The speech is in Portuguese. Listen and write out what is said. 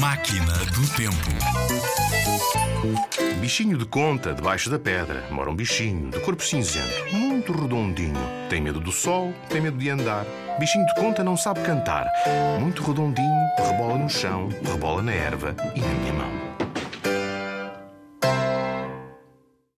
Máquina do Tempo. Bichinho de conta, debaixo da pedra, mora um bichinho de corpo cinzento, muito redondinho. Tem medo do sol, tem medo de andar. Bichinho de conta não sabe cantar. Muito redondinho, rebola no chão, rebola na erva e na minha mão.